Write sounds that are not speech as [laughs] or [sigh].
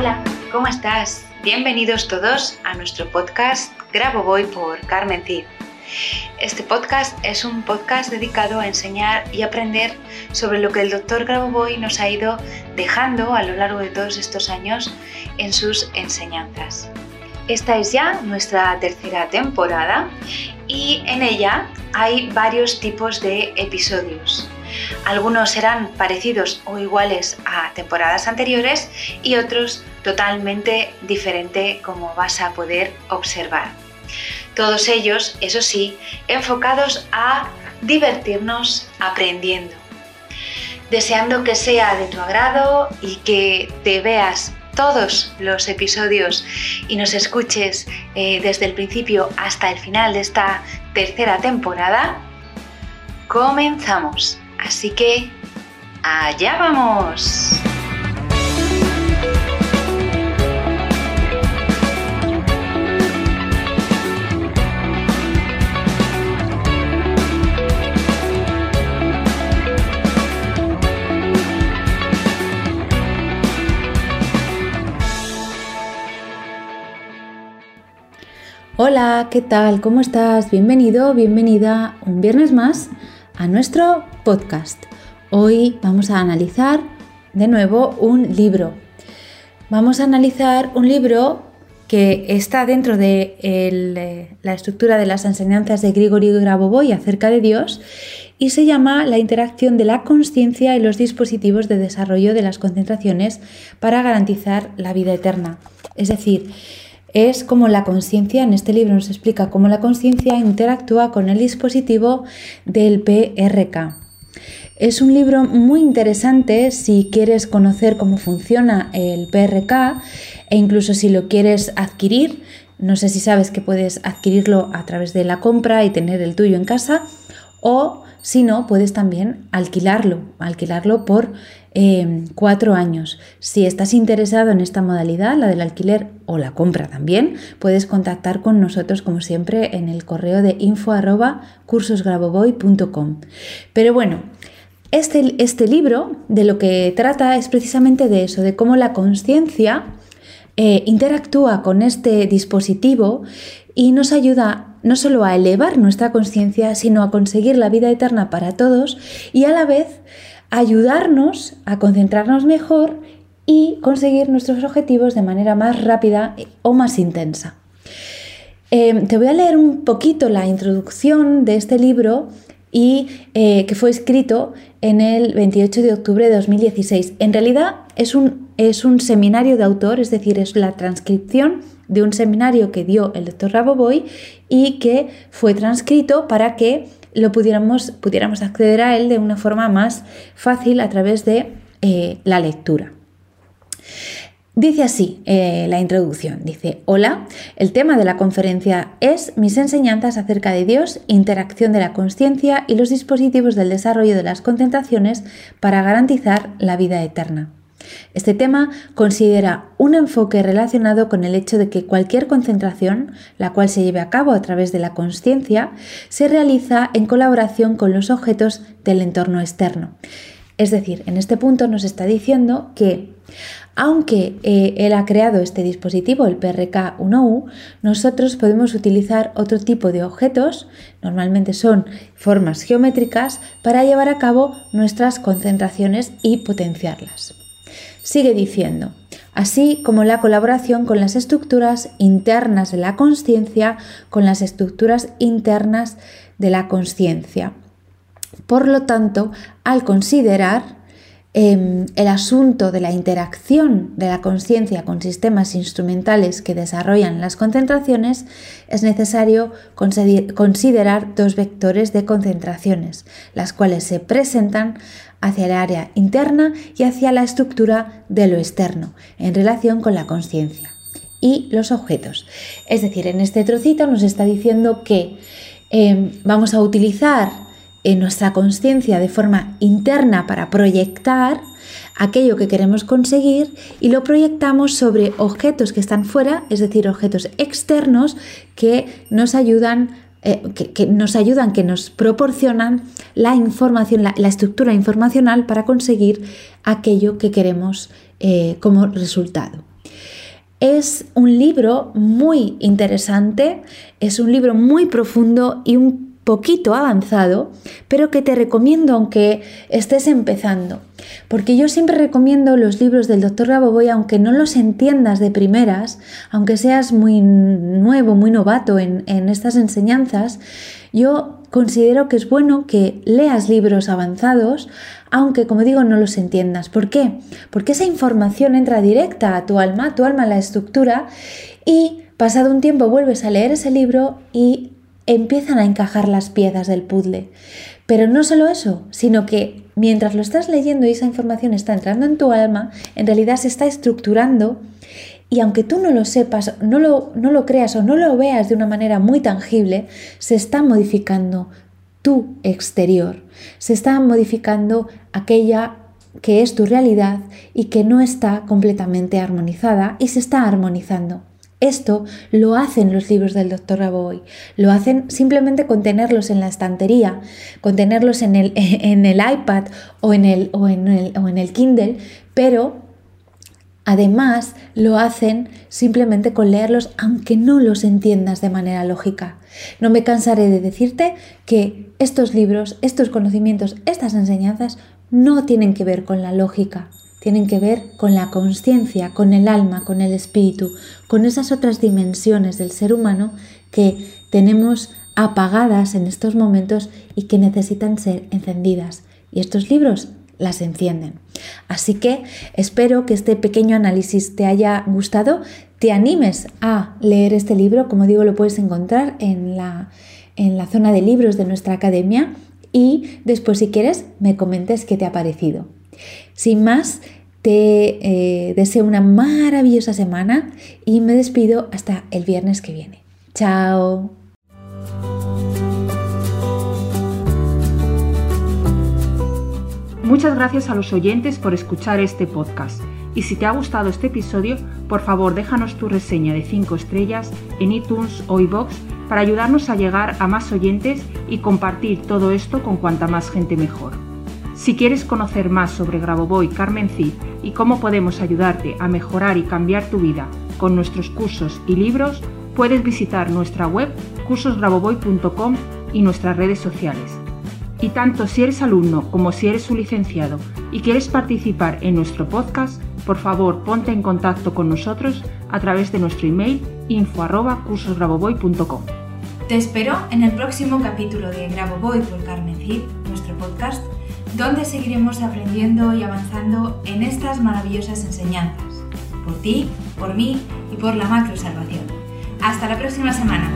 Hola, ¿cómo estás? Bienvenidos todos a nuestro podcast Grabo Voy por Carmen Cid. Este podcast es un podcast dedicado a enseñar y aprender sobre lo que el doctor Grabovoi nos ha ido dejando a lo largo de todos estos años en sus enseñanzas. Esta es ya nuestra tercera temporada y en ella hay varios tipos de episodios. Algunos serán parecidos o iguales a temporadas anteriores y otros totalmente diferente como vas a poder observar. Todos ellos, eso sí, enfocados a divertirnos aprendiendo. Deseando que sea de tu agrado y que te veas todos los episodios y nos escuches eh, desde el principio hasta el final de esta tercera temporada, comenzamos. Así que, allá vamos. Hola, ¿qué tal? ¿Cómo estás? Bienvenido, bienvenida un viernes más a nuestro podcast. Hoy vamos a analizar de nuevo un libro. Vamos a analizar un libro que está dentro de eh, la estructura de las enseñanzas de Grigori Grabovoi acerca de Dios y se llama La interacción de la conciencia y los dispositivos de desarrollo de las concentraciones para garantizar la vida eterna. Es decir, es como la conciencia, en este libro nos explica cómo la conciencia interactúa con el dispositivo del PRK. Es un libro muy interesante si quieres conocer cómo funciona el PRK e incluso si lo quieres adquirir. No sé si sabes que puedes adquirirlo a través de la compra y tener el tuyo en casa o si no, puedes también alquilarlo, alquilarlo por cuatro años. Si estás interesado en esta modalidad, la del alquiler o la compra también, puedes contactar con nosotros como siempre en el correo de info Pero bueno, este, este libro de lo que trata es precisamente de eso, de cómo la conciencia eh, interactúa con este dispositivo y nos ayuda no solo a elevar nuestra conciencia, sino a conseguir la vida eterna para todos y a la vez ayudarnos a concentrarnos mejor y conseguir nuestros objetivos de manera más rápida o más intensa. Em, te voy a leer un poquito la introducción de este libro y eh, que fue escrito en el 28 de octubre de 2016. En realidad es un, es un seminario de autor, es decir, es la transcripción de un seminario que dio el doctor Raboboy y que fue transcrito para que lo pudiéramos, pudiéramos acceder a él de una forma más fácil a través de eh, la lectura. Dice así eh, la introducción, dice, hola, el tema de la conferencia es mis enseñanzas acerca de Dios, interacción de la conciencia y los dispositivos del desarrollo de las concentraciones para garantizar la vida eterna. Este tema considera un enfoque relacionado con el hecho de que cualquier concentración, la cual se lleve a cabo a través de la conciencia, se realiza en colaboración con los objetos del entorno externo. Es decir, en este punto nos está diciendo que aunque eh, él ha creado este dispositivo, el PRK-1U, nosotros podemos utilizar otro tipo de objetos, normalmente son formas geométricas, para llevar a cabo nuestras concentraciones y potenciarlas. Sigue diciendo, así como la colaboración con las estructuras internas de la conciencia, con las estructuras internas de la conciencia. Por lo tanto, al considerar em, el asunto de la interacción de la conciencia con sistemas instrumentales que desarrollan las concentraciones, es necesario considerar dos vectores de concentraciones, las cuales se presentan hacia el área interna y hacia la estructura de lo externo, en relación con la conciencia y los objetos. Es decir, en este trocito nos está diciendo que em, vamos a utilizar en nuestra conciencia de forma interna para proyectar aquello que queremos conseguir y lo proyectamos sobre objetos que están fuera, es decir, objetos externos que nos ayudan eh, que, nos ayudan, que nos proporcionan la información, la, estructura informacional para conseguir aquello que queremos eh, como resultado. Es un libro muy interesante, es un libro muy profundo y un poquito avanzado, pero que te recomiendo aunque estés empezando. Porque yo siempre recomiendo los libros del Dr. Raboboy, aunque no los entiendas de primeras, aunque seas muy nuevo, muy novato en, en estas enseñanzas, yo considero que es bueno que leas libros avanzados, aunque como digo no los entiendas. ¿Por qué? Porque esa información entra directa a tu alma, tu alma la estructura y pasado un tiempo vuelves a leer ese libro y empiezan a encajar las piezas del puzzle. Pero no solo eso, sino que mientras lo estás leyendo y esa información está entrando en tu alma, en realidad se está estructurando y aunque tú no lo sepas, no lo, no lo creas o no lo veas de una manera muy tangible, se está modificando tu exterior, se está modificando aquella que es tu realidad y que no está completamente armonizada y se está armonizando. Esto lo hacen los libros del Dr. Raboy, lo hacen simplemente con tenerlos en la estantería, con tenerlos en el, [laughs] iPad o en el, o en el Kindle, pero además lo hacen simplemente con leerlos aunque no los entiendas de manera lógica. No me cansaré de decirte que estos libros, estos conocimientos, estas enseñanzas no tienen que ver con la lógica, tienen que ver con la conciencia, con el alma, con el espíritu, con esas otras dimensiones del ser humano que tenemos apagadas en estos momentos y que necesitan ser encendidas. Y estos libros las encienden. Así que espero que este pequeño análisis te haya gustado, te animes a leer este libro, como digo, lo puedes encontrar en la, en la zona de libros de nuestra academia y después si quieres me comentes qué te ha parecido. Sin más, te eh, deseo una maravillosa semana y me despido hasta el viernes que viene. Chao. Muchas gracias a los oyentes por escuchar este podcast. Y si te ha gustado este episodio, por favor déjanos tu reseña de 5 estrellas en iTunes o iBox para ayudarnos a llegar a más oyentes y compartir todo esto con cuanta más gente mejor. Si quieres conocer más sobre Grabovoi Carmen Cid y cómo podemos ayudarte a mejorar y cambiar tu vida con nuestros cursos y libros, puedes visitar nuestra web cursosgrabovoy.com y nuestras redes sociales. Y tanto si eres alumno como si eres un licenciado y quieres participar en nuestro podcast, por favor ponte en contacto con nosotros a través de nuestro email info@cursosgrabovoy.com. Te espero en el próximo capítulo de Grabovoy por Carmen Cid, nuestro podcast donde seguiremos aprendiendo y avanzando en estas maravillosas enseñanzas, por ti, por mí y por la macro salvación. Hasta la próxima semana.